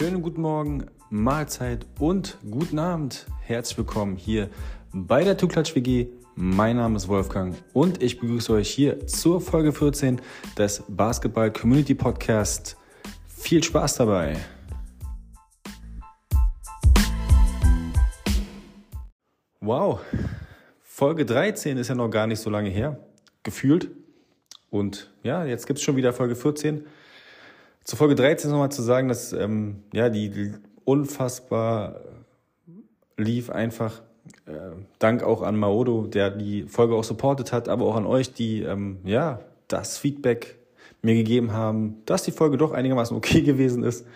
Schönen guten Morgen, Mahlzeit und guten Abend. Herzlich willkommen hier bei der Tuklatsch WG. Mein Name ist Wolfgang und ich begrüße euch hier zur Folge 14 des Basketball Community Podcast. Viel Spaß dabei! Wow, Folge 13 ist ja noch gar nicht so lange her, gefühlt. Und ja, jetzt gibt es schon wieder Folge 14. Zu Folge 13 nochmal zu sagen, dass ähm, ja, die unfassbar lief einfach. Äh, Dank auch an Maodo, der die Folge auch supportet hat, aber auch an euch, die ähm, ja das Feedback mir gegeben haben, dass die Folge doch einigermaßen okay gewesen ist.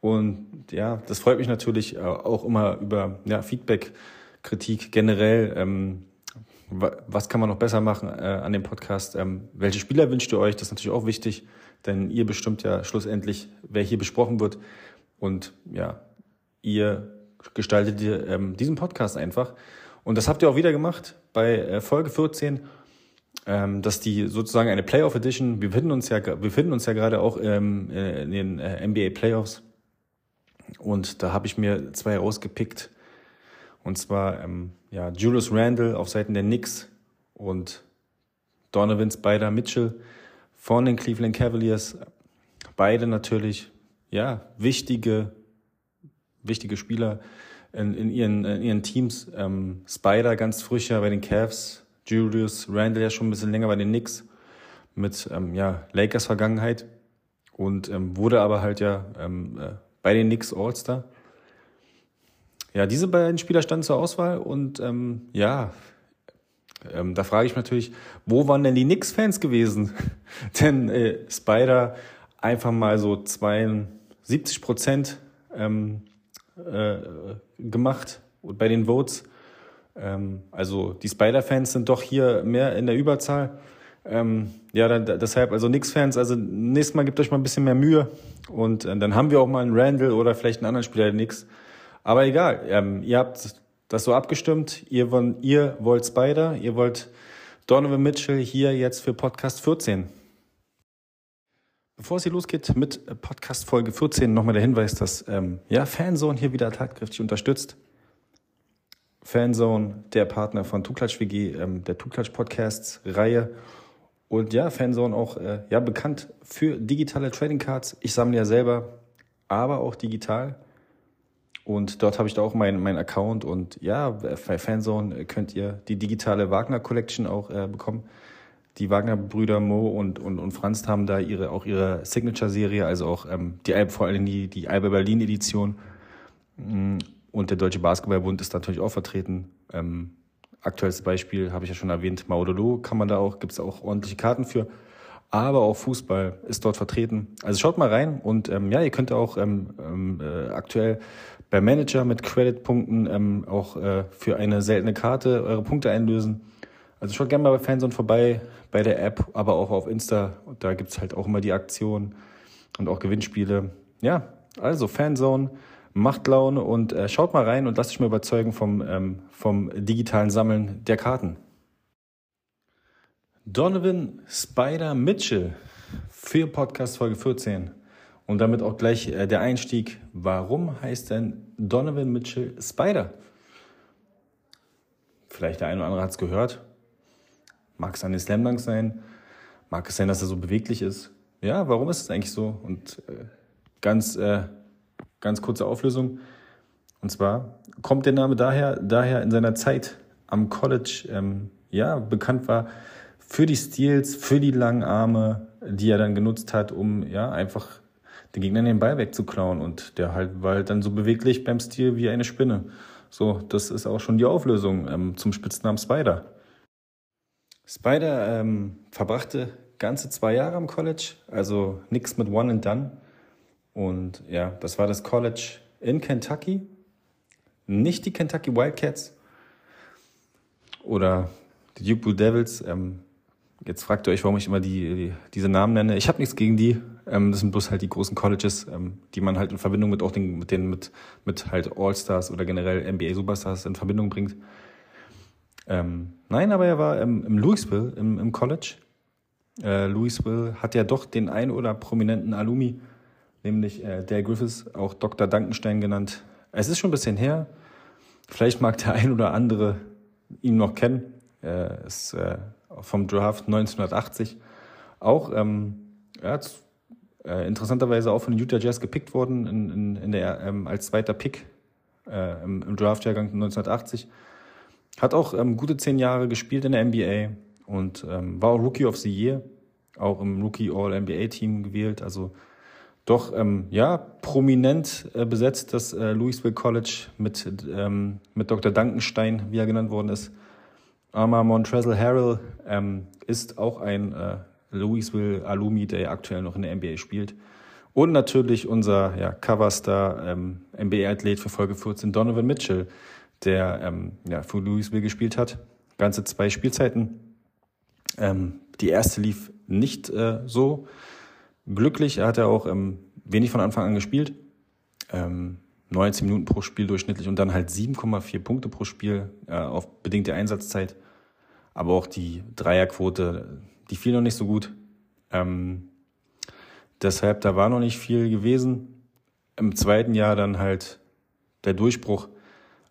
Und ja, das freut mich natürlich auch immer über ja, Feedback, Kritik generell. Ähm, was kann man noch besser machen äh, an dem Podcast? Ähm, welche Spieler wünscht ihr euch? Das ist natürlich auch wichtig denn ihr bestimmt ja schlussendlich, wer hier besprochen wird. Und ja, ihr gestaltet ähm, diesen Podcast einfach. Und das habt ihr auch wieder gemacht bei äh, Folge 14, ähm, dass die sozusagen eine Playoff Edition, wir befinden uns ja, wir befinden uns ja gerade auch ähm, äh, in den äh, NBA Playoffs. Und da habe ich mir zwei rausgepickt. Und zwar ähm, ja, Julius Randle auf Seiten der Knicks und Donovan Spider Mitchell von den Cleveland Cavaliers. Beide natürlich, ja, wichtige, wichtige Spieler in, in, ihren, in ihren Teams. Ähm, Spider ganz frischer bei den Cavs, Julius Randle ja schon ein bisschen länger bei den Knicks mit ähm, ja, Lakers Vergangenheit und ähm, wurde aber halt ja ähm, äh, bei den Knicks All-Star. Ja, diese beiden Spieler standen zur Auswahl und ähm, ja, ähm, da frage ich natürlich, wo waren denn die Knicks-Fans gewesen? denn äh, Spider einfach mal so 72 Prozent ähm, äh, gemacht bei den Votes. Ähm, also die Spider-Fans sind doch hier mehr in der Überzahl. Ähm, ja, dann, deshalb, also Knicks-Fans, also nächstes Mal gebt euch mal ein bisschen mehr Mühe und äh, dann haben wir auch mal einen Randall oder vielleicht einen anderen Spieler der Knicks. Aber egal, ähm, ihr habt das so abgestimmt. Ihr, wollt, ihr wollt Spider, ihr wollt Donovan Mitchell hier jetzt für Podcast 14. Bevor es hier losgeht mit Podcast Folge 14, nochmal der Hinweis, dass ähm, ja, Fanzone hier wieder tatkräftig unterstützt. Fanzone, der Partner von Tuklatsch WG, ähm, der Tuklatsch Podcasts Reihe. Und ja, Fanzone auch äh, ja, bekannt für digitale Trading Cards. Ich sammle ja selber, aber auch digital. Und dort habe ich da auch meinen mein Account und ja, bei Fanzone könnt ihr die digitale Wagner Collection auch äh, bekommen. Die Wagner-Brüder Mo und, und, und Franz haben da ihre, auch ihre Signature-Serie, also auch ähm, die Alb, vor allem die, die Alba Berlin-Edition. Mm, und der Deutsche Basketballbund ist natürlich auch vertreten. Ähm, aktuelles Beispiel habe ich ja schon erwähnt, Maudolo kann man da auch, gibt es auch ordentliche Karten für aber auch Fußball ist dort vertreten. Also schaut mal rein und ähm, ja, ihr könnt auch ähm, ähm, äh, aktuell beim Manager mit Credit-Punkten ähm, auch äh, für eine seltene Karte eure Punkte einlösen. Also schaut gerne mal bei Fanzone vorbei, bei der App, aber auch auf Insta. Da gibt's halt auch immer die Aktionen und auch Gewinnspiele. Ja, also Fanzone, macht Laune und äh, schaut mal rein und lasst euch mal überzeugen vom, ähm, vom digitalen Sammeln der Karten. Donovan Spider Mitchell für Podcast Folge 14. Und damit auch gleich äh, der Einstieg. Warum heißt denn Donovan Mitchell Spider? Vielleicht der eine oder andere hat es gehört. Mag es eine Slam Dunk sein? Mag es sein, dass er so beweglich ist? Ja, warum ist es eigentlich so? Und äh, ganz, äh, ganz kurze Auflösung. Und zwar kommt der Name daher, daher in seiner Zeit am College ähm, ja, bekannt war für die Steals, für die langen Arme, die er dann genutzt hat, um ja einfach den Gegner den Ball wegzuklauen. Und der halt war halt dann so beweglich beim Stil wie eine Spinne. So, das ist auch schon die Auflösung ähm, zum Spitznamen Spider. Spider ähm, verbrachte ganze zwei Jahre am College, also nichts mit One and Done. Und ja, das war das College in Kentucky. Nicht die Kentucky Wildcats oder die Duke Blue Devils. Ähm, Jetzt fragt ihr euch, warum ich immer die, die diese Namen nenne. Ich habe nichts gegen die. Ähm, das sind bloß halt die großen Colleges, ähm, die man halt in Verbindung mit auch den, mit den mit mit halt All-Stars oder generell NBA Superstars in Verbindung bringt. Ähm, nein, aber er war im, im Louisville im, im College. Äh, Louisville hat ja doch den ein oder prominenten Alumi nämlich äh, Dale Griffiths, auch Dr. Dankenstein genannt. Es ist schon ein bisschen her. Vielleicht mag der ein oder andere ihn noch kennen. Er ist äh, vom Draft 1980 auch ähm, ja, äh, interessanterweise auch von den Utah Jazz gepickt worden in, in, in der, ähm, als zweiter Pick äh, im, im Draftjahrgang 1980. Hat auch ähm, gute zehn Jahre gespielt in der NBA und ähm, war auch Rookie of the Year, auch im Rookie All-NBA-Team gewählt. Also doch ähm, ja prominent äh, besetzt, das äh, Louisville College mit, ähm, mit Dr. Dankenstein, wie er genannt worden ist. Arma Montrezl Harrell ähm, ist auch ein äh, Louisville Alumi, der ja aktuell noch in der NBA spielt. Und natürlich unser ja, Coverstar, ähm, NBA-Athlet für Folge 14, Donovan Mitchell, der ähm, ja, für Louisville gespielt hat. Ganze zwei Spielzeiten. Ähm, die erste lief nicht äh, so glücklich. Er hat ja auch ähm, wenig von Anfang an gespielt. Ähm, 19 Minuten pro Spiel durchschnittlich und dann halt 7,4 Punkte pro Spiel äh, auf bedingte Einsatzzeit. Aber auch die Dreierquote, die fiel noch nicht so gut. Ähm, deshalb, da war noch nicht viel gewesen. Im zweiten Jahr dann halt der Durchbruch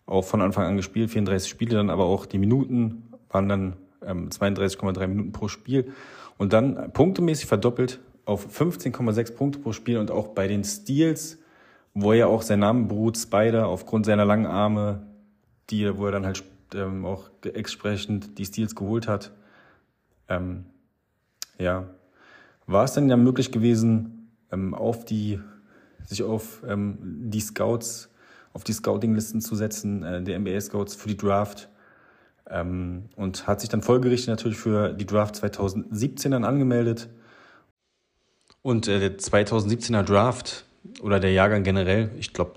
auch von Anfang an gespielt, 34 Spiele, dann aber auch die Minuten waren dann ähm, 32,3 Minuten pro Spiel und dann punktemäßig verdoppelt auf 15,6 Punkte pro Spiel und auch bei den Steals, wo er auch sein Name beruht, Spider, aufgrund seiner langen Arme, die, wo er dann halt ähm, auch entsprechend die Steals geholt hat. Ähm, ja, war es dann ja möglich gewesen, ähm, auf die, sich auf ähm, die Scouts, auf die Scouting-Listen zu setzen, äh, der NBA-Scouts für die Draft. Ähm, und hat sich dann folgerichtig natürlich für die Draft 2017 dann angemeldet. Und äh, der 2017er Draft oder der Jahrgang generell, ich glaube,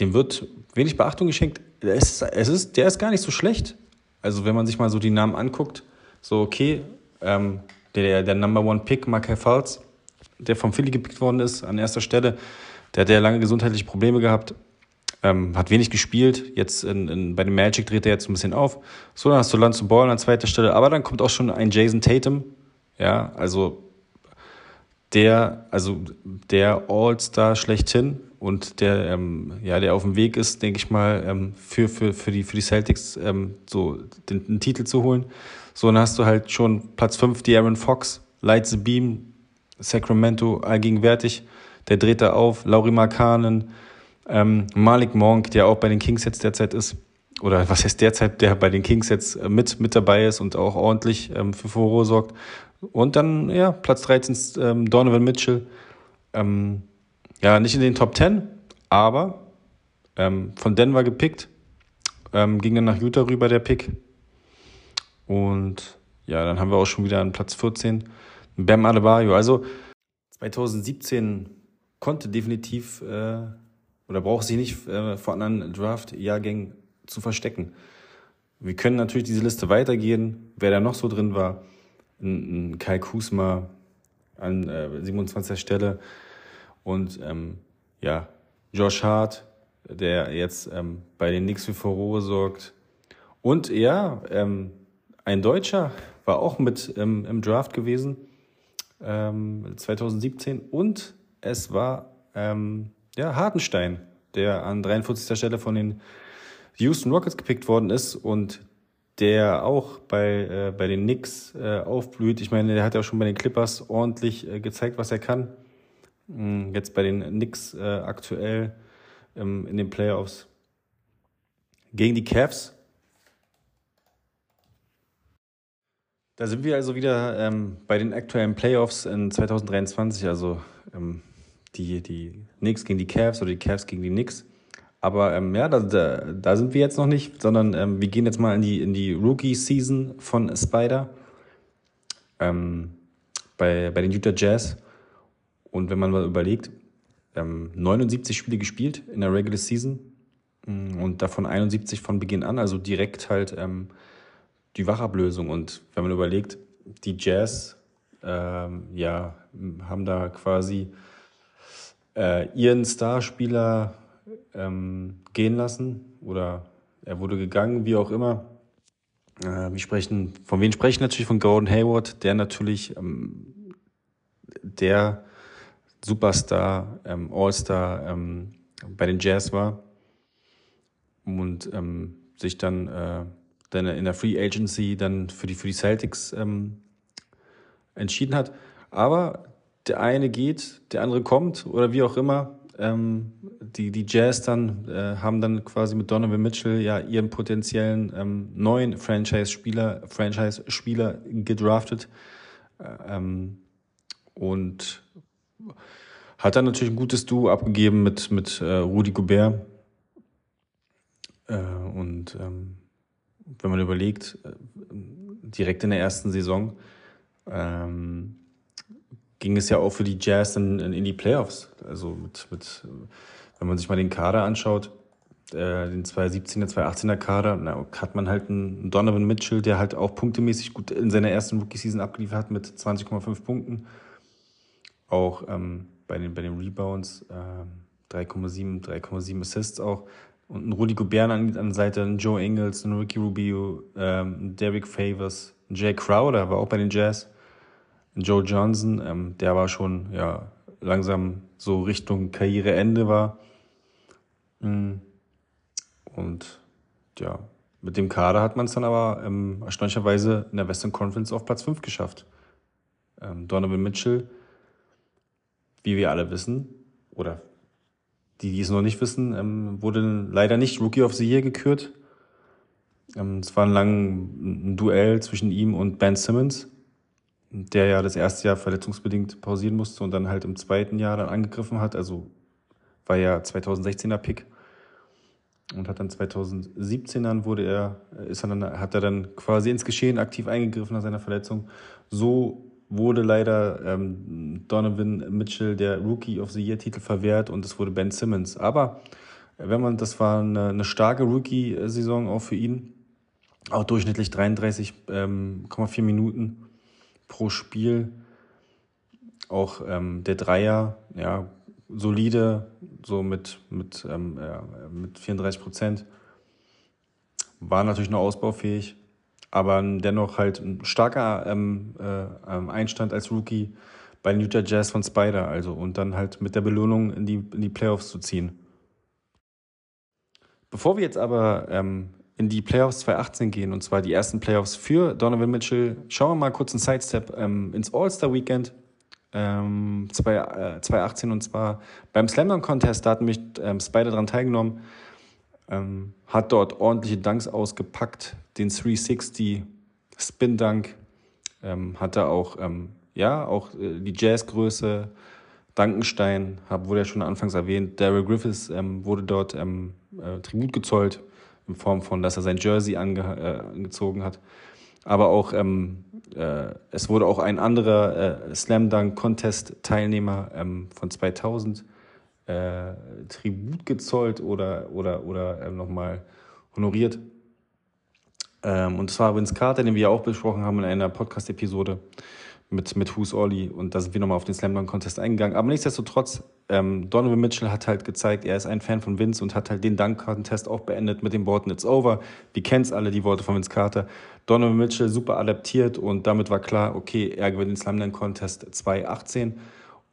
dem wird wenig Beachtung geschenkt. Es, es ist, der ist gar nicht so schlecht. Also wenn man sich mal so die Namen anguckt, so okay, ähm, der, der Number One Pick, Markel Falls, der vom Philly gepickt worden ist, an erster Stelle, der hat ja lange gesundheitliche Probleme gehabt, ähm, hat wenig gespielt. Jetzt in, in, bei dem Magic dreht er jetzt ein bisschen auf. So, dann hast du Lonzo Ball an zweiter Stelle, aber dann kommt auch schon ein Jason Tatum. Ja, also der, also der All-Star schlechthin und der, ähm, ja, der auf dem Weg ist, denke ich mal, ähm, für, für, für, die, für die Celtics ähm, so den, den Titel zu holen. So, dann hast du halt schon Platz 5, die Aaron Fox, Light the Beam, Sacramento allgegenwärtig, der dreht da auf, Lauri Markanen, ähm, Malik Monk, der auch bei den Kings jetzt derzeit ist, oder was heißt derzeit, der bei den Kings jetzt äh, mit, mit dabei ist und auch ordentlich ähm, für Furore sorgt. Und dann, ja, Platz 13 ähm, Donovan Mitchell. Ähm, ja, nicht in den Top 10, aber ähm, von Denver gepickt. Ähm, ging dann nach Utah rüber, der Pick. Und ja, dann haben wir auch schon wieder an Platz 14 Bam Adebayo. Also 2017 konnte definitiv äh, oder braucht sich nicht äh, vor anderen Draft-Jahrgängen zu verstecken. Wir können natürlich diese Liste weitergehen, wer da noch so drin war. Ein, ein Kai Kusma an äh, 27. Stelle und ähm, ja, Josh Hart, der jetzt ähm, bei den Knicks für Furore sorgt. Und ja, ähm, ein Deutscher war auch mit ähm, im Draft gewesen, ähm, 2017. Und es war ähm, ja, Hartenstein, der an 43. Stelle von den Houston Rockets gepickt worden ist und der auch bei, äh, bei den Knicks äh, aufblüht. Ich meine, der hat ja schon bei den Clippers ordentlich äh, gezeigt, was er kann. Mm, jetzt bei den Knicks äh, aktuell ähm, in den Playoffs gegen die Cavs Da sind wir also wieder ähm, bei den aktuellen Playoffs in 2023, also ähm, die, die Knicks gegen die Cavs oder die Cavs gegen die Knicks. Aber ähm, ja, da, da, da sind wir jetzt noch nicht, sondern ähm, wir gehen jetzt mal in die, in die Rookie-Season von Spider ähm, bei, bei den Utah Jazz. Und wenn man mal überlegt, ähm, 79 Spiele gespielt in der Regular Season mm, und davon 71 von Beginn an, also direkt halt ähm, die Wachablösung. Und wenn man überlegt, die Jazz ähm, ja, haben da quasi äh, ihren Starspieler ähm, gehen lassen oder er wurde gegangen, wie auch immer. Äh, wir sprechen, von wem sprechen natürlich von Gordon Hayward, der natürlich ähm, der Superstar, ähm, All-Star ähm, bei den Jazz war und ähm, sich dann, äh, dann in der Free Agency dann für die, für die Celtics ähm, entschieden hat. Aber der eine geht, der andere kommt oder wie auch immer. Ähm, die, die Jazz dann äh, haben dann quasi mit Donovan Mitchell ja ihren potenziellen ähm, neuen Franchise-Spieler Franchise-Spieler gedraftet äh, ähm, und hat dann natürlich ein gutes Duo abgegeben mit, mit äh, Rudi Gobert. Äh, und ähm, wenn man überlegt, äh, direkt in der ersten Saison, ähm, ging es ja auch für die Jazz in, in die Playoffs. Also mit, mit, wenn man sich mal den Kader anschaut, äh, den 2017er, 2018er Kader, na, hat man halt einen Donovan Mitchell, der halt auch punktemäßig gut in seiner ersten Rookie-Season abgeliefert hat mit 20,5 Punkten. Auch ähm, bei, den, bei den Rebounds äh, 3,7, 3,7 Assists auch. Und ein Rudy Gobert an, an der Seite, ein Joe Ingles, ein Ricky Rubio, ähm, Derek Favors, ein Jay Crowder war auch bei den Jazz. Joe Johnson, ähm, der war schon ja, langsam so Richtung Karriereende war. Mm. Und ja, mit dem Kader hat man es dann aber ähm, erstaunlicherweise in der Western Conference auf Platz 5 geschafft. Ähm, Donovan Mitchell, wie wir alle wissen, oder die, die es noch nicht wissen, ähm, wurde leider nicht Rookie of the Year gekürt. Ähm, es war ein langes Duell zwischen ihm und Ben Simmons der ja das erste Jahr verletzungsbedingt pausieren musste und dann halt im zweiten Jahr dann angegriffen hat. Also war ja 2016er Pick und hat dann 2017 dann wurde er, ist er dann, hat er dann quasi ins Geschehen aktiv eingegriffen nach seiner Verletzung. So wurde leider ähm, Donovan Mitchell der Rookie of the Year Titel verwehrt und es wurde Ben Simmons. Aber wenn man, das war eine, eine starke Rookie-Saison auch für ihn, auch durchschnittlich 33,4 ähm, Minuten pro Spiel. Auch ähm, der Dreier, ja, solide, so mit, mit, ähm, ja, mit 34 Prozent. War natürlich noch ausbaufähig, aber dennoch halt ein starker ähm, äh, ähm, Einstand als Rookie bei Utah Jazz von Spider, also und dann halt mit der Belohnung in die, in die Playoffs zu ziehen. Bevor wir jetzt aber ähm, in die Playoffs 2018 gehen, und zwar die ersten Playoffs für Donovan Mitchell. Schauen wir mal kurz einen Sidestep ähm, ins All-Star-Weekend ähm, 2018 äh, und zwar beim Slam Contest, da hat mich ähm, Spider daran teilgenommen, ähm, hat dort ordentliche Dunks ausgepackt, den 360 Spin Dunk, ähm, hatte auch, ähm, ja, auch äh, die Jazzgröße, Dankenstein, hab, wurde ja schon anfangs erwähnt, Daryl Griffiths ähm, wurde dort ähm, äh, Tribut gezollt in Form von, dass er sein Jersey ange, äh, angezogen hat. Aber auch, ähm, äh, es wurde auch ein anderer äh, Slam Dunk Contest Teilnehmer von 2000 äh, Tribut gezollt oder, oder, oder ähm, nochmal honoriert. Ähm, und zwar Vince Carter, den wir ja auch besprochen haben in einer Podcast-Episode mit, mit Who's Ollie und da sind wir nochmal auf den Slam Dunk Contest eingegangen. Aber nichtsdestotrotz, ähm, Donovan Mitchell hat halt gezeigt, er ist ein Fan von Vince und hat halt den Dunk Contest auch beendet mit den Worten It's over. Wir kennen es alle, die Worte von Vince Carter. Donovan Mitchell super adaptiert und damit war klar, okay, er gewinnt den Slam Dunk Contest 2018.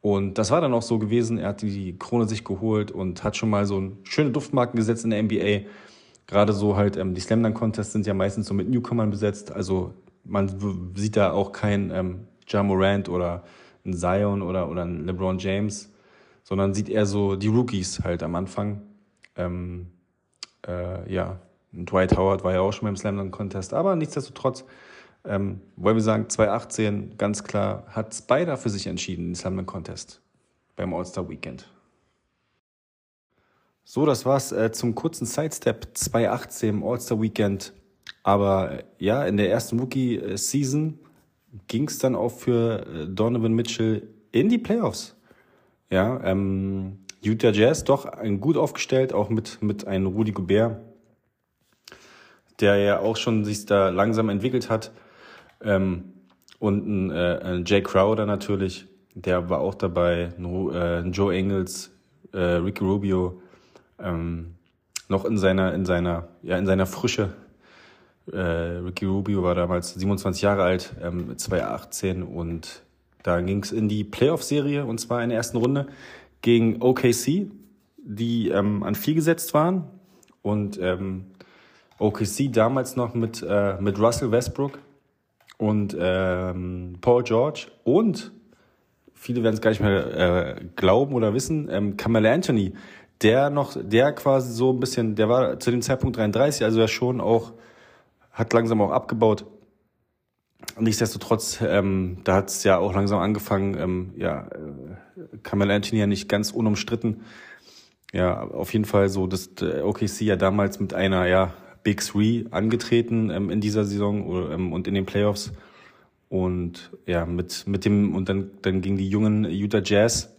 Und das war dann auch so gewesen. Er hat die Krone sich geholt und hat schon mal so ein schöne Duftmarken gesetzt in der NBA. Gerade so halt, ähm, die Slam Dunk Contests sind ja meistens so mit Newcomern besetzt. Also man sieht da auch kein ähm, Ja Morant oder ein Zion oder, oder ein LeBron James, sondern sieht eher so die Rookies halt am Anfang. Ähm, äh, ja, Dwight Howard war ja auch schon beim Slam Dunk Contest, aber nichtsdestotrotz ähm, wollen wir sagen, 2018 ganz klar hat Spider für sich entschieden, den Slam Contest beim All-Star Weekend. So, das war's äh, zum kurzen Sidestep 2018 im All-Star Weekend. Aber äh, ja, in der ersten Rookie-Season ging es dann auch für äh, Donovan Mitchell in die Playoffs. Ja, ähm, Utah Jazz doch gut aufgestellt, auch mit, mit einem Rudy Gobert, der ja auch schon sich da langsam entwickelt hat. Ähm, und ein, äh, ein Jay Crowder natürlich, der war auch dabei, ein, äh, Joe Engels, äh, Ricky Rubio, ähm, noch in seiner, in seiner, ja, in seiner Frische äh, Ricky Rubio war damals 27 Jahre alt, ähm, 2018 und Da ging es in die Playoff-Serie und zwar in der ersten Runde gegen OKC, die ähm, an vier gesetzt waren. Und ähm, OKC damals noch mit, äh, mit Russell Westbrook und ähm, Paul George und viele werden es gar nicht mehr äh, glauben oder wissen, ähm, Kamala Anthony, der noch, der quasi so ein bisschen, der war zu dem Zeitpunkt 33, also er schon auch, hat langsam auch abgebaut. Nichtsdestotrotz, ähm, da hat es ja auch langsam angefangen, ähm, ja, äh, Kamala Anthony ja nicht ganz unumstritten. Ja, auf jeden Fall so, dass OKC ja damals mit einer, ja, Big Three angetreten ähm, in dieser Saison ähm, und in den Playoffs. Und ja, mit, mit dem, und dann, dann ging die jungen Utah Jazz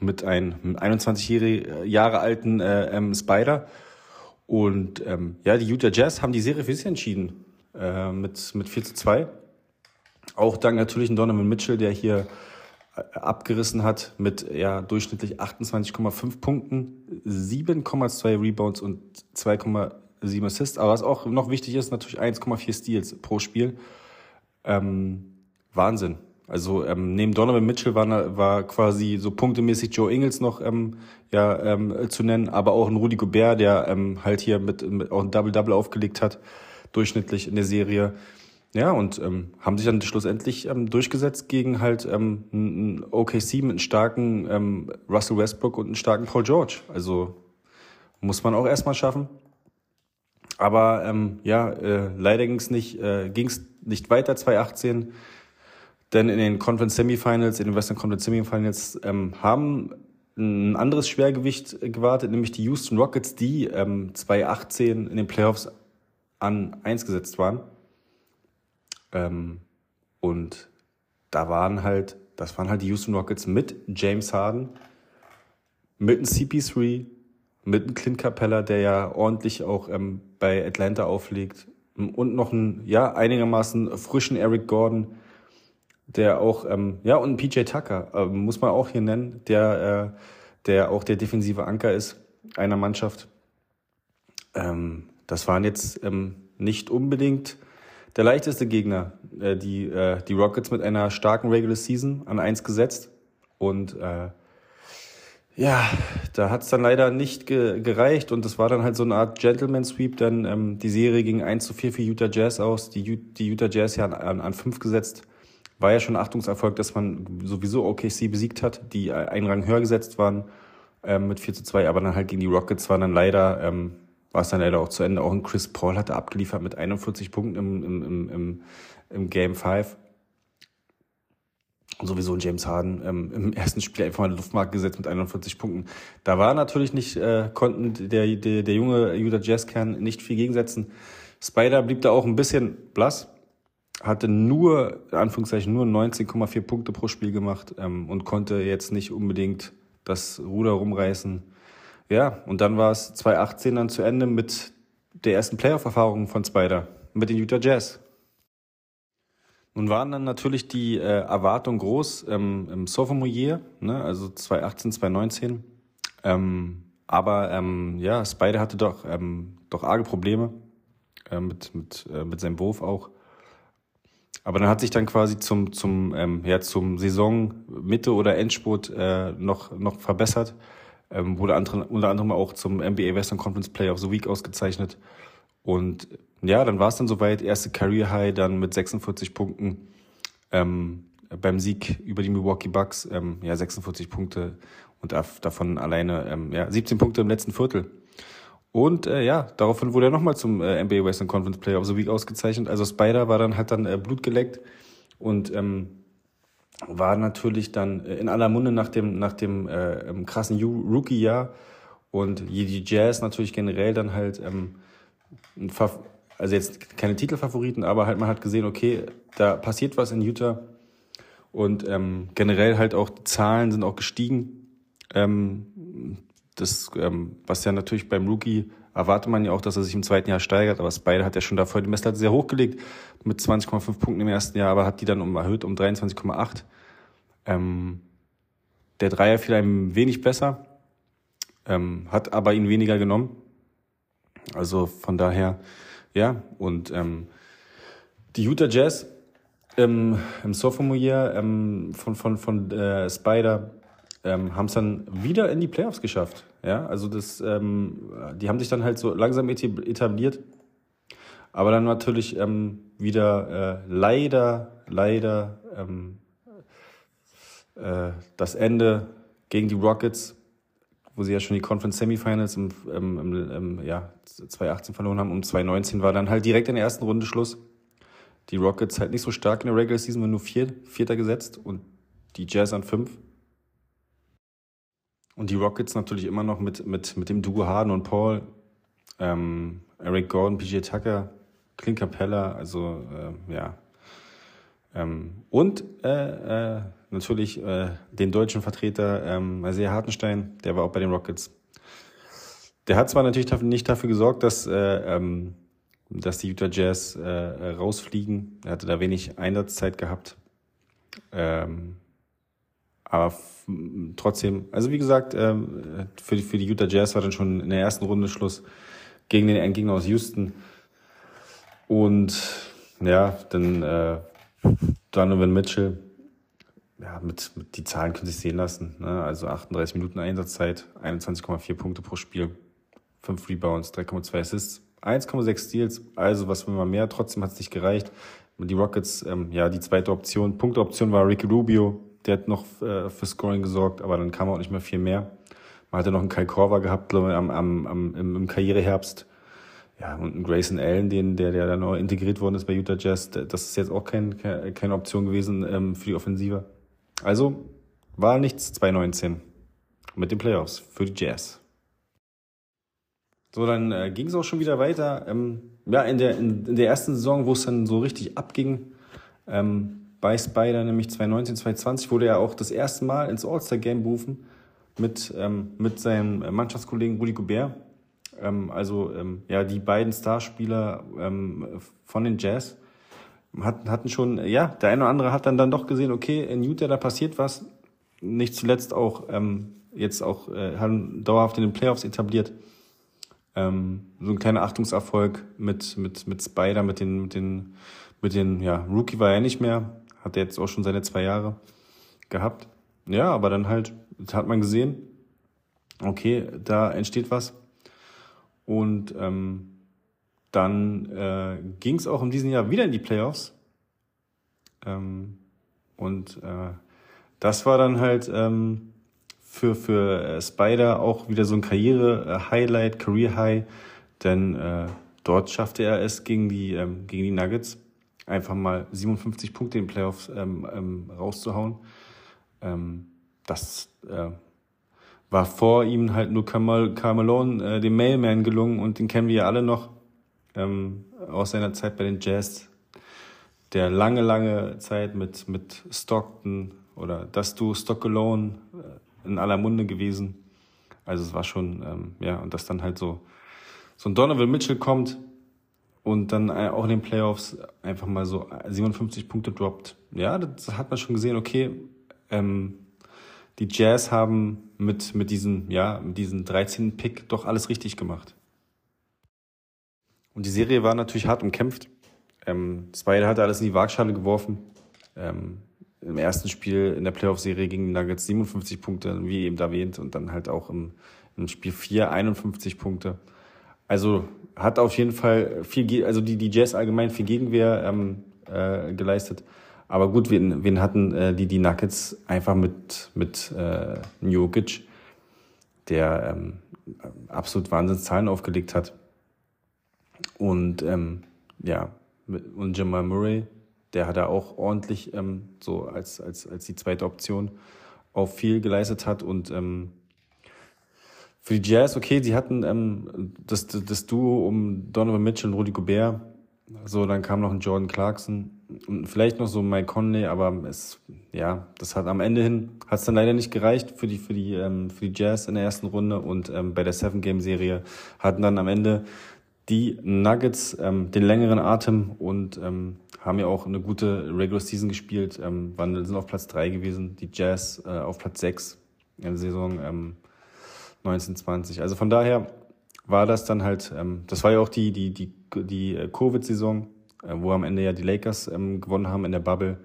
mit einem 21 Jahre alten äh, ähm, Spider. Und ähm, ja, die Utah Jazz haben die Serie für sich entschieden. Äh, mit, mit 4 zu 2. Auch dank natürlich Donovan Mitchell, der hier äh, abgerissen hat mit ja, durchschnittlich 28,5 Punkten, 7,2 Rebounds und 2,7 Assists. Aber was auch noch wichtig ist, natürlich 1,4 Steals pro Spiel. Ähm, Wahnsinn. Also ähm, neben Donovan Mitchell war, war quasi so punktemäßig Joe Ingles noch ähm, ja, ähm, zu nennen, aber auch ein Rudi Gobert, der ähm, halt hier mit, mit auch ein Double-Double aufgelegt hat, durchschnittlich in der Serie. Ja, und ähm, haben sich dann schlussendlich ähm, durchgesetzt gegen halt ähm, ein OKC mit einem starken ähm, Russell Westbrook und einem starken Paul George. Also muss man auch erstmal schaffen. Aber ähm, ja, äh, leider ging es nicht, äh, ging's nicht weiter 2018, denn in den Conference Semifinals, in den Western Conference Semifinals ähm, haben ein anderes Schwergewicht gewartet, nämlich die Houston Rockets, die ähm, 2018 in den Playoffs an eins gesetzt waren. Ähm, und da waren halt, das waren halt die Houston Rockets mit James Harden, mit einem CP3, mit einem Clint Capella, der ja ordentlich auch ähm, bei Atlanta auflegt und noch einen ja einigermaßen frischen Eric Gordon, der auch ähm, ja und PJ Tucker äh, muss man auch hier nennen, der äh, der auch der defensive Anker ist einer Mannschaft. Ähm, das waren jetzt ähm, nicht unbedingt der leichteste Gegner. Äh, die äh, die Rockets mit einer starken Regular Season an eins gesetzt und äh, ja, da hat's dann leider nicht ge gereicht und das war dann halt so eine Art Gentleman Sweep. Dann ähm, die Serie ging 1 zu 4 für Utah Jazz aus. Die, die Utah Jazz ja an, an 5 gesetzt. War ja schon Achtungserfolg, dass man sowieso OKC besiegt hat, die einen Rang höher gesetzt waren ähm, mit 4 zu 2, aber dann halt gegen die Rockets war dann leider, ähm, war es dann leider auch zu Ende. Auch ein Chris Paul hatte abgeliefert mit 41 Punkten im, im, im, im, im Game 5 sowieso James Harden ähm, im ersten Spiel einfach mal eine Luftmarke gesetzt mit 41 Punkten. Da war natürlich nicht, äh, konnten der, der, der junge Utah Jazz-Kern nicht viel gegensetzen. Spider blieb da auch ein bisschen blass, hatte nur, in Anführungszeichen, nur 19,4 Punkte pro Spiel gemacht ähm, und konnte jetzt nicht unbedingt das Ruder rumreißen. Ja, und dann war es 2018 dann zu Ende mit der ersten Playoff-Erfahrung von Spider, mit den Utah Jazz. Nun waren dann natürlich die äh, Erwartungen groß ähm, im Sophomore Year, ne, also 2018, 2019. Ähm, aber ähm, ja, Spider hatte doch, ähm, doch arge Probleme äh, mit, mit, äh, mit seinem Wurf auch. Aber dann hat sich dann quasi zum, zum, ähm, ja, zum Saison Mitte oder Endspurt äh, noch, noch verbessert. Ähm, wurde andere, unter anderem auch zum NBA Western Conference Player of the Week ausgezeichnet. Und ja, dann war es dann soweit, erste Career High dann mit 46 Punkten ähm, beim Sieg über die Milwaukee Bucks, ähm, ja 46 Punkte und davon alleine ähm, ja 17 Punkte im letzten Viertel. Und äh, ja, daraufhin wurde er nochmal zum äh, NBA Western Conference Player of the Week ausgezeichnet. Also Spider war dann hat dann äh, Blut geleckt und ähm, war natürlich dann äh, in aller Munde nach dem nach dem äh, krassen Rookie-Jahr und die Jazz natürlich generell dann halt ähm, also jetzt keine Titelfavoriten, aber halt man hat gesehen, okay, da passiert was in Utah und ähm, generell halt auch die Zahlen sind auch gestiegen. Ähm, das, ähm, was ja natürlich beim Rookie erwartet man ja auch, dass er sich im zweiten Jahr steigert, aber Spider hat ja schon davor die Messlatte sehr hochgelegt mit 20,5 Punkten im ersten Jahr, aber hat die dann um erhöht um 23,8. Ähm, der Dreier fiel einem wenig besser, ähm, hat aber ihn weniger genommen. Also von daher ja, und ähm, die Utah Jazz im, im Sophomore Year ähm, von, von, von äh, Spider ähm, haben es dann wieder in die Playoffs geschafft. Ja, also das, ähm, die haben sich dann halt so langsam etabliert. Aber dann natürlich ähm, wieder äh, leider, leider ähm, äh, das Ende gegen die Rockets, wo sie ja schon die Conference Semifinals im, im, im, im ja, 2018 verloren haben. Um 2019 war dann halt direkt in der ersten Runde Schluss. Die Rockets halt nicht so stark in der Regular Season, waren nur vier, Vierter gesetzt und die Jazz an fünf. Und die Rockets natürlich immer noch mit, mit, mit dem Duo Harden und Paul, ähm, Eric Gordon, PJ Tucker, Clint Capella, also äh, ja. Ähm, und äh, äh, natürlich äh, den deutschen Vertreter ähm, Isaiah Hartenstein, der war auch bei den Rockets. Der hat zwar natürlich nicht dafür gesorgt, dass, äh, ähm, dass die Utah Jazz äh, rausfliegen. Er hatte da wenig Einsatzzeit gehabt. Ähm, aber trotzdem, also wie gesagt, ähm, für, die, für die Utah Jazz war dann schon in der ersten Runde Schluss gegen den Endgegner aus Houston. Und ja, dann äh, Donovan Mitchell, ja, mit, mit die Zahlen können sich sehen lassen. Ne? Also 38 Minuten Einsatzzeit, 21,4 Punkte pro Spiel, 5 Rebounds, 3,2 Assists, 1,6 Steals, also was will man mehr, trotzdem hat es nicht gereicht. Die Rockets, ähm, ja, die zweite Option, Punktoption war Ricky Rubio, der hat noch äh, für Scoring gesorgt, aber dann kam auch nicht mehr viel mehr. Man hatte noch einen Kai Korver gehabt, glaube ich, am, am, am, im, im Karriereherbst. Ja, und einen Grayson Allen, den, der, der dann neu integriert worden ist bei Utah Jazz. Das ist jetzt auch kein, keine Option gewesen ähm, für die Offensive. Also war nichts 2019 mit den Playoffs für die Jazz. So, dann äh, ging es auch schon wieder weiter. Ähm, ja, in der, in, in der ersten Saison, wo es dann so richtig abging, ähm, bei Spider, nämlich 2019, 2020, wurde er auch das erste Mal ins All-Star-Game berufen mit, ähm, mit seinem Mannschaftskollegen Rudy Gobert. Ähm, also ähm, ja, die beiden Starspieler ähm, von den Jazz hatten, hatten schon, ja, der eine oder andere hat dann, dann doch gesehen, okay, in Utah, da passiert was. Nicht zuletzt auch ähm, jetzt auch äh, haben dauerhaft in den Playoffs etabliert. Ähm, so ein kleiner Achtungserfolg mit, mit, mit Spider, mit den, mit den, mit den, ja, Rookie war er nicht mehr, hat er jetzt auch schon seine zwei Jahre gehabt. Ja, aber dann halt hat man gesehen, okay, da entsteht was. Und ähm, dann äh, ging es auch in diesem Jahr wieder in die Playoffs. Ähm, und äh, das war dann halt ähm, für, für äh, Spider auch wieder so ein Karriere-Highlight, Career-High, denn äh, dort schaffte er es gegen die, ähm, gegen die Nuggets einfach mal 57 Punkte in den Playoffs ähm, ähm, rauszuhauen. Ähm, das äh, war vor ihm halt nur Carmel, Carmelone, äh, dem Mailman gelungen und den kennen wir ja alle noch ähm, aus seiner Zeit bei den Jazz. Der lange, lange Zeit mit, mit Stockton oder das du Stock Alone äh, in aller Munde gewesen. Also es war schon, ähm, ja, und dass dann halt so, so ein Donovan Mitchell kommt, und dann äh, auch in den Playoffs einfach mal so 57 Punkte droppt. Ja, das hat man schon gesehen, okay, ähm, die Jazz haben mit, mit diesem, ja, mit diesem 13. Pick doch alles richtig gemacht. Und die Serie war natürlich hart umkämpft. Ähm, Spider hatte alles in die Waagschale geworfen. Ähm, Im ersten Spiel in der Playoff-Serie gegen die Nuggets 57 Punkte, wie eben erwähnt, und dann halt auch im, im Spiel 4 51 Punkte. Also hat auf jeden Fall viel, also die, die Jazz allgemein viel Gegenwehr ähm, äh, geleistet. Aber gut, wen, wen hatten äh, die, die Nuggets einfach mit, mit äh, Jokic, der ähm, absolut Wahnsinnszahlen aufgelegt hat. Und ähm, ja, und Jamal Murray, der hat da auch ordentlich ähm, so als, als, als die zweite Option auch viel geleistet hat. Und ähm, für die Jazz, okay, sie hatten ähm, das, das Duo um Donovan Mitchell und Rudy Gobert. So, dann kam noch ein Jordan Clarkson. Und vielleicht noch so Mike Conley, aber es, ja, das hat am Ende hin, hat es dann leider nicht gereicht für die, für die, ähm, für die Jazz in der ersten Runde. Und ähm, bei der Seven-Game-Serie hatten dann am Ende die Nuggets ähm, den längeren Atem und ähm, haben ja auch eine gute Regular Season gespielt, ähm, waren, sind auf Platz drei gewesen, die Jazz äh, auf Platz sechs in der Saison. Ähm, 1920. Also von daher war das dann halt, ähm, das war ja auch die, die, die, die äh, Covid-Saison, äh, wo am Ende ja die Lakers ähm, gewonnen haben in der Bubble.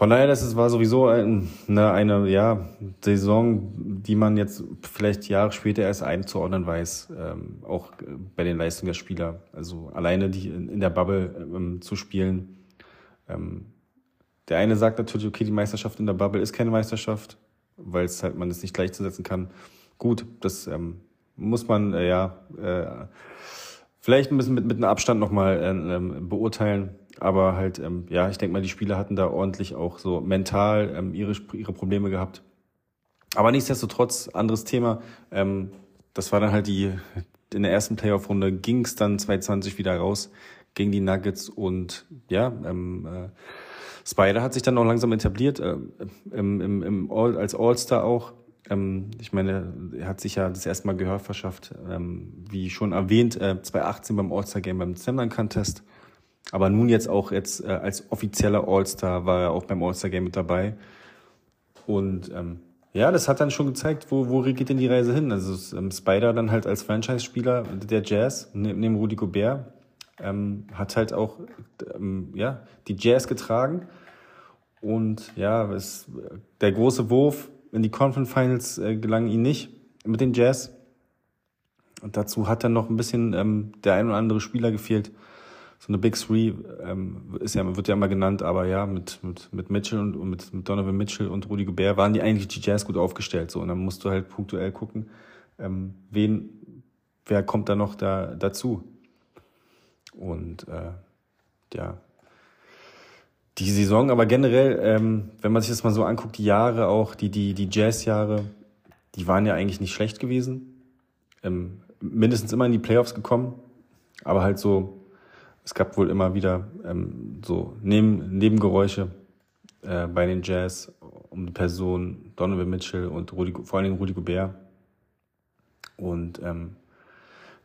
Von daher, das war sowieso eine, eine ja, Saison, die man jetzt vielleicht Jahre später erst einzuordnen weiß, ähm, auch bei den Leistungen der Spieler. Also alleine die in der Bubble ähm, zu spielen. Ähm, der eine sagt natürlich, okay, die Meisterschaft in der Bubble ist keine Meisterschaft, weil es halt man es nicht gleichzusetzen kann. Gut, das ähm, muss man äh, ja äh, vielleicht ein bisschen mit, mit einem Abstand nochmal äh, ähm, beurteilen. Aber halt, ähm, ja, ich denke mal, die Spieler hatten da ordentlich auch so mental ähm, ihre, ihre Probleme gehabt. Aber nichtsdestotrotz, anderes Thema. Ähm, das war dann halt die, in der ersten Playoff-Runde ging es dann 2020 wieder raus gegen die Nuggets und ja, ähm, äh, Spider hat sich dann auch langsam etabliert, äh, im, im, im All, als All-Star auch. Ähm, ich meine, er hat sich ja das erste Mal Gehör verschafft, ähm, wie schon erwähnt, äh, 2018 beim All-Star-Game beim Slamdunk Contest. Aber nun jetzt auch jetzt äh, als offizieller All-Star war er auch beim All-Star-Game mit dabei. Und ähm, ja, das hat dann schon gezeigt, wo, wo geht denn die Reise hin? Also ähm, Spider dann halt als Franchise-Spieler der Jazz, ne, neben Rudy Gobert, ähm, hat halt auch ähm, ja, die Jazz getragen. Und ja, es, der große Wurf in die Conference Finals äh, gelang ihm nicht mit den Jazz. Und dazu hat dann noch ein bisschen ähm, der ein oder andere Spieler gefehlt so eine Big Three ähm, ist ja, wird ja immer genannt, aber ja, mit, mit, mit Mitchell und, und mit, mit Donovan Mitchell und Rudy Gobert waren die eigentlich die Jazz gut aufgestellt. So, und dann musst du halt punktuell gucken, ähm, wen, wer kommt da noch da, dazu. Und äh, ja, die Saison, aber generell, ähm, wenn man sich das mal so anguckt, die Jahre auch, die, die, die Jazz-Jahre, die waren ja eigentlich nicht schlecht gewesen. Ähm, mindestens immer in die Playoffs gekommen, aber halt so es gab wohl immer wieder ähm, so Neben Nebengeräusche äh, bei den Jazz um die Person Donovan Mitchell und Rudi, vor allen Dingen Rudy Gobert. Und ähm,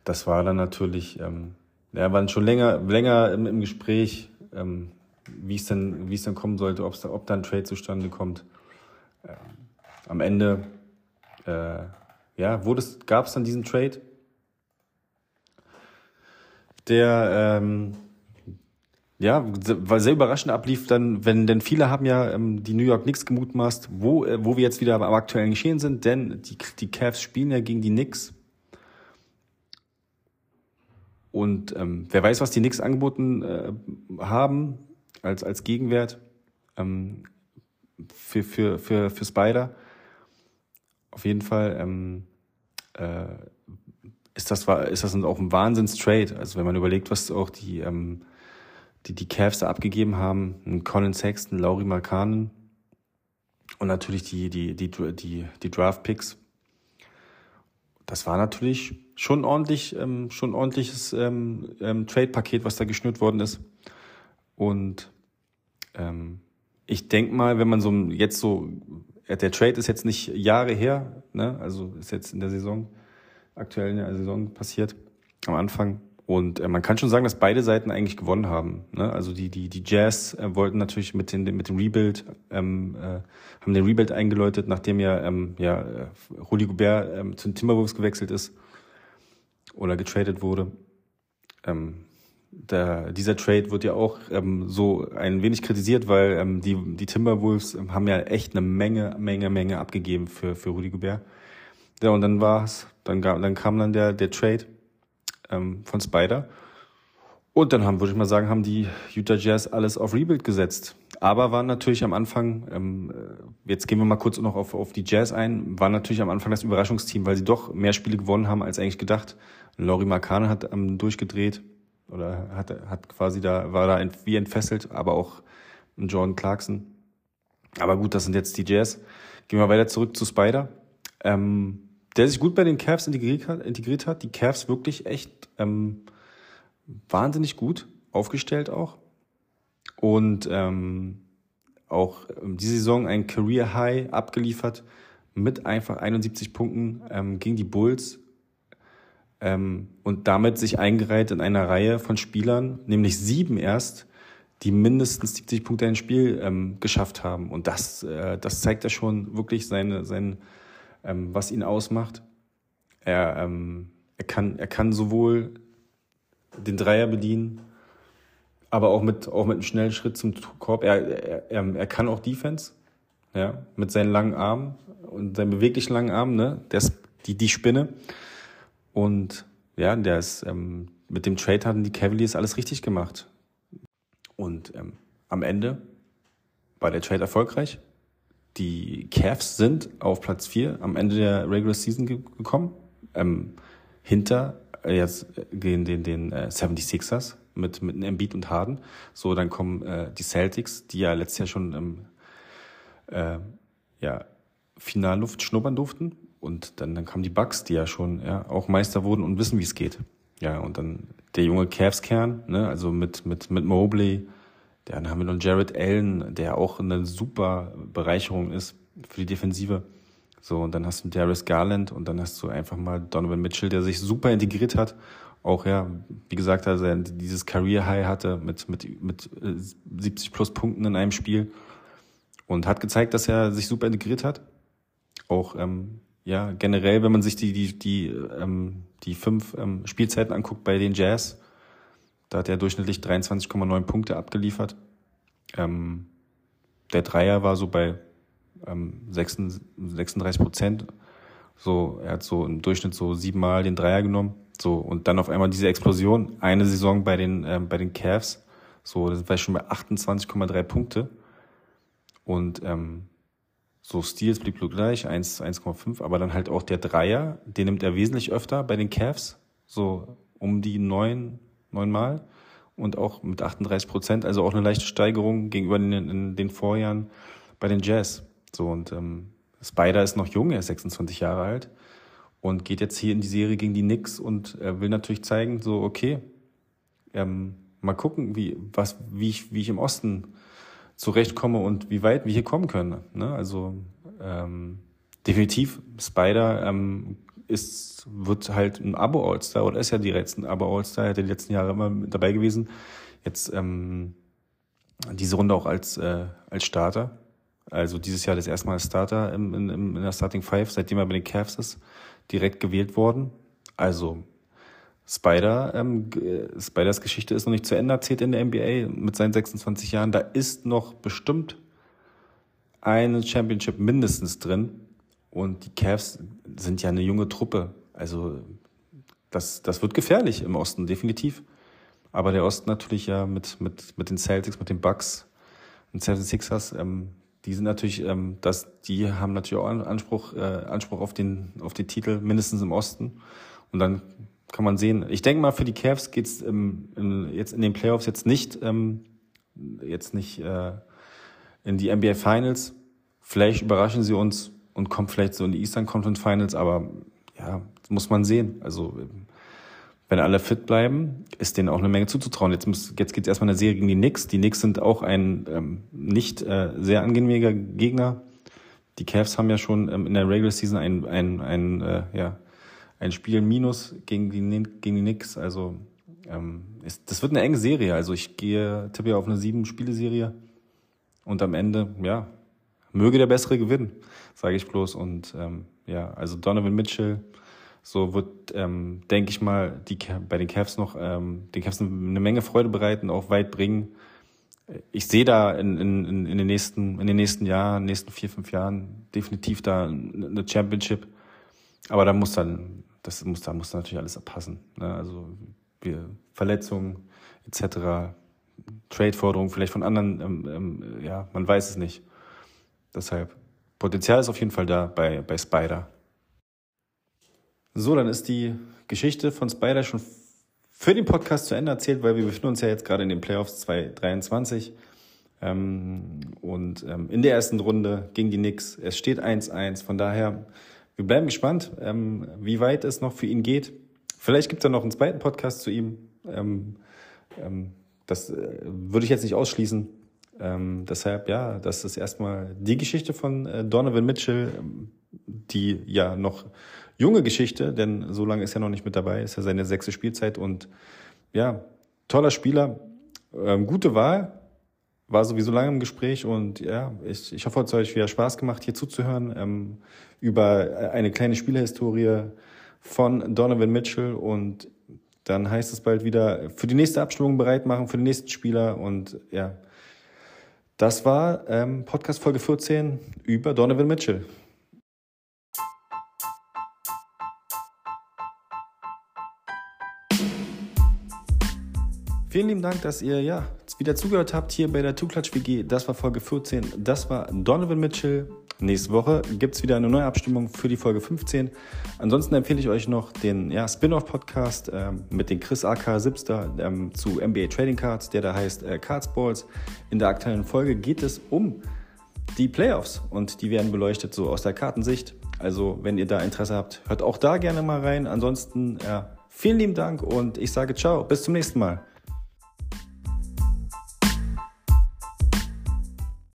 das war dann natürlich, ähm, ja, waren schon länger, länger im, im Gespräch, ähm, wie es wie es denn kommen sollte, ob's da, ob da ein Trade zustande kommt. Ähm, am Ende, äh, ja, gab es dann diesen Trade der ähm, ja, weil sehr überraschend ablief, dann, wenn, denn viele haben ja ähm, die New York Knicks gemutmaßt, wo, äh, wo wir jetzt wieder am aktuellen Geschehen sind, denn die, die Cavs spielen ja gegen die Knicks. Und ähm, wer weiß, was die Knicks angeboten äh, haben als, als Gegenwert ähm, für, für, für, für Spider. Auf jeden Fall ähm, äh, ist das, ist das auch ein Wahnsinns-Trade. Also wenn man überlegt, was auch die, ähm, die, die Cavs da abgegeben haben, ein Colin Sexton, Laurie Markanen und natürlich die, die, die, die, die Draft-Picks. Das war natürlich schon ordentlich, ähm, schon ordentliches ähm, ähm, Trade-Paket, was da geschnürt worden ist. Und ähm, ich denk mal, wenn man so jetzt so, der Trade ist jetzt nicht Jahre her, ne? also ist jetzt in der Saison, aktuell in der Saison passiert, am Anfang. Und äh, man kann schon sagen, dass beide Seiten eigentlich gewonnen haben. Ne? Also die, die, die Jazz äh, wollten natürlich mit, den, mit dem Rebuild, ähm, äh, haben den Rebuild eingeläutet, nachdem ja, ähm, ja äh, Rudy Gobert ähm, zu den Timberwolves gewechselt ist oder getradet wurde. Ähm, der, dieser Trade wird ja auch ähm, so ein wenig kritisiert, weil ähm, die, die Timberwolves ähm, haben ja echt eine Menge, Menge, Menge abgegeben für, für Rudy Gobert. Ja, und dann war's, dann, dann kam dann der, der Trade ähm, von Spider. Und dann haben, würde ich mal sagen, haben die Utah Jazz alles auf Rebuild gesetzt. Aber waren natürlich am Anfang, ähm, äh, jetzt gehen wir mal kurz noch auf, auf die Jazz ein, waren natürlich am Anfang das Überraschungsteam, weil sie doch mehr Spiele gewonnen haben als eigentlich gedacht. Laurie Markane hat ähm, durchgedreht oder hat, hat quasi da, war da wie entfesselt, aber auch Jordan Clarkson. Aber gut, das sind jetzt die Jazz. Gehen wir weiter zurück zu Spider. Ähm, der sich gut bei den Cavs integriert hat. Integriert hat. Die Cavs wirklich echt ähm, wahnsinnig gut aufgestellt auch. Und ähm, auch ähm, die Saison ein Career High abgeliefert mit einfach 71 Punkten ähm, gegen die Bulls ähm, und damit sich eingereiht in einer Reihe von Spielern, nämlich sieben erst, die mindestens 70 Punkte in ein Spiel ähm, geschafft haben. Und das, äh, das zeigt ja schon wirklich seine, seine ähm, was ihn ausmacht. Er, ähm, er, kann, er kann sowohl den Dreier bedienen, aber auch mit, auch mit einem schnellen Schritt zum Korb. Er, er, er kann auch Defense, ja, mit seinen langen Armen und seinen beweglichen langen Armen, ne, der ist die, die Spinne. Und ja, der ist, ähm, mit dem Trade hatten die Cavaliers alles richtig gemacht. Und ähm, am Ende war der Trade erfolgreich. Die Cavs sind auf Platz 4 am Ende der Regular Season ge gekommen. Ähm, hinter äh, jetzt gehen den, den äh, 76ers mit, mit Embiid und Harden. So, dann kommen äh, die Celtics, die ja letztes Jahr schon im äh, ja, Finalluft schnuppern durften. Und dann, dann kamen die Bucks, die ja schon ja, auch Meister wurden und wissen, wie es geht. Ja, und dann der junge Cavs-Kern, ne, also mit, mit, mit Mobley, dann haben wir noch Jared Allen, der auch eine super Bereicherung ist für die Defensive. So, und dann hast du Darius Garland und dann hast du einfach mal Donovan Mitchell, der sich super integriert hat. Auch, ja, wie gesagt, also er dieses Career High hatte mit, mit, mit 70 äh, plus Punkten in einem Spiel und hat gezeigt, dass er sich super integriert hat. Auch, ähm, ja, generell, wenn man sich die, die, die, ähm, die fünf ähm, Spielzeiten anguckt bei den Jazz, da hat er durchschnittlich 23,9 Punkte abgeliefert. Ähm, der Dreier war so bei ähm, 36 Prozent. So, er hat so im Durchschnitt so siebenmal den Dreier genommen. So, und dann auf einmal diese Explosion. Eine Saison bei den, ähm, bei den Cavs. So, das war schon bei 28,3 Punkte. Und ähm, so Steals blieb nur gleich, 1,5, aber dann halt auch der Dreier, den nimmt er wesentlich öfter bei den Cavs, so um die neun, neun Mal und auch mit 38 Prozent, also auch eine leichte Steigerung gegenüber den, in den Vorjahren bei den Jazz. So und ähm, Spider ist noch jung, er ist 26 Jahre alt und geht jetzt hier in die Serie gegen die Knicks und er will natürlich zeigen, so okay, ähm, mal gucken, wie was, wie ich, wie ich im Osten zurechtkomme und wie weit wir hier kommen können. Ne? Also ähm, definitiv Spider ähm, ist wird halt ein Abo All-Star oder ist ja direkt ein Abo All-Star, er hat die letzten Jahre immer dabei gewesen. Jetzt ähm, diese Runde auch als äh, als Starter. Also dieses Jahr das erste Mal Starter im, in, in der Starting Five, seitdem er bei den Cavs ist, direkt gewählt worden. Also Spider, ähm, Spiders Geschichte ist noch nicht zu Ende erzählt in der NBA mit seinen 26 Jahren. Da ist noch bestimmt eine Championship mindestens drin. Und die Cavs sind ja eine junge Truppe. Also das, das wird gefährlich im Osten, definitiv. Aber der Osten natürlich ja mit, mit, mit den Celtics, mit den Bucks und 76ers, ähm, die sind natürlich, ähm, das, die haben natürlich auch Anspruch, äh, Anspruch auf den, auf den Titel, mindestens im Osten. Und dann kann man sehen. Ich denke mal, für die Cavs geht's ähm, in, jetzt in den Playoffs jetzt nicht, ähm, jetzt nicht äh, in die NBA Finals. Vielleicht überraschen sie uns und kommen vielleicht so in die Eastern Conference Finals, aber ja, muss man sehen. Also wenn alle fit bleiben, ist denen auch eine Menge zuzutrauen. Jetzt, muss, jetzt geht es erstmal eine Serie gegen die Knicks. Die Knicks sind auch ein ähm, nicht äh, sehr angenehmer Gegner. Die Cavs haben ja schon ähm, in der Regular Season ein, ein, ein äh, ja, ein Spiel minus gegen die, gegen die Knicks. Also ähm, ist, das wird eine enge Serie. Also ich gehe, tippe ja auf eine sieben Spiele-Serie und am Ende, ja, möge der Bessere gewinnen, sage ich bloß. Und ähm, ja, also Donovan Mitchell, so wird, ähm, denke ich mal, die bei den Cavs noch ähm, den Cavs eine Menge Freude bereiten, auch weit bringen. Ich sehe da in, in, in den nächsten in den nächsten Jahren, nächsten vier fünf Jahren definitiv da eine Championship. Aber da muss dann das muss, da muss natürlich alles passen. Ne? Also wir, Verletzungen etc., Trade-Forderungen vielleicht von anderen, ähm, ähm, ja, man weiß es nicht. Deshalb, Potenzial ist auf jeden Fall da bei, bei Spider. So, dann ist die Geschichte von Spider schon für den Podcast zu Ende erzählt, weil wir befinden uns ja jetzt gerade in den Playoffs 2023. Ähm, und ähm, in der ersten Runde gegen die Knicks. Es steht 1-1. Von daher wir bleiben gespannt, ähm, wie weit es noch für ihn geht. Vielleicht gibt es ja noch einen zweiten Podcast zu ihm. Ähm, ähm, das äh, würde ich jetzt nicht ausschließen. Ähm, deshalb, ja, das ist erstmal die Geschichte von äh, Donovan Mitchell, ähm, die ja noch junge Geschichte, denn so lange ist er noch nicht mit dabei, ist ja seine sechste Spielzeit und ja, toller Spieler, ähm, gute Wahl, war sowieso lange im Gespräch und ja, ich, ich hoffe, es hat euch wieder Spaß gemacht, hier zuzuhören ähm, über eine kleine Spielerhistorie von Donovan Mitchell und Dann heißt es bald wieder für die nächste Abstimmung bereit machen, für den nächsten Spieler. Und ja, das war ähm, Podcast Folge 14 über Donovan Mitchell. Vielen lieben Dank, dass ihr ja wieder zugehört habt hier bei der Tuklatsch WG. Das war Folge 14. Das war Donovan Mitchell. Nächste Woche gibt es wieder eine neue Abstimmung für die Folge 15. Ansonsten empfehle ich euch noch den ja, Spin-off-Podcast ähm, mit den Chris AK Sipster ähm, zu NBA Trading Cards, der da heißt äh, Cards Balls. In der aktuellen Folge geht es um die Playoffs und die werden beleuchtet so aus der Kartensicht. Also wenn ihr da Interesse habt, hört auch da gerne mal rein. Ansonsten ja, vielen lieben Dank und ich sage ciao, bis zum nächsten Mal.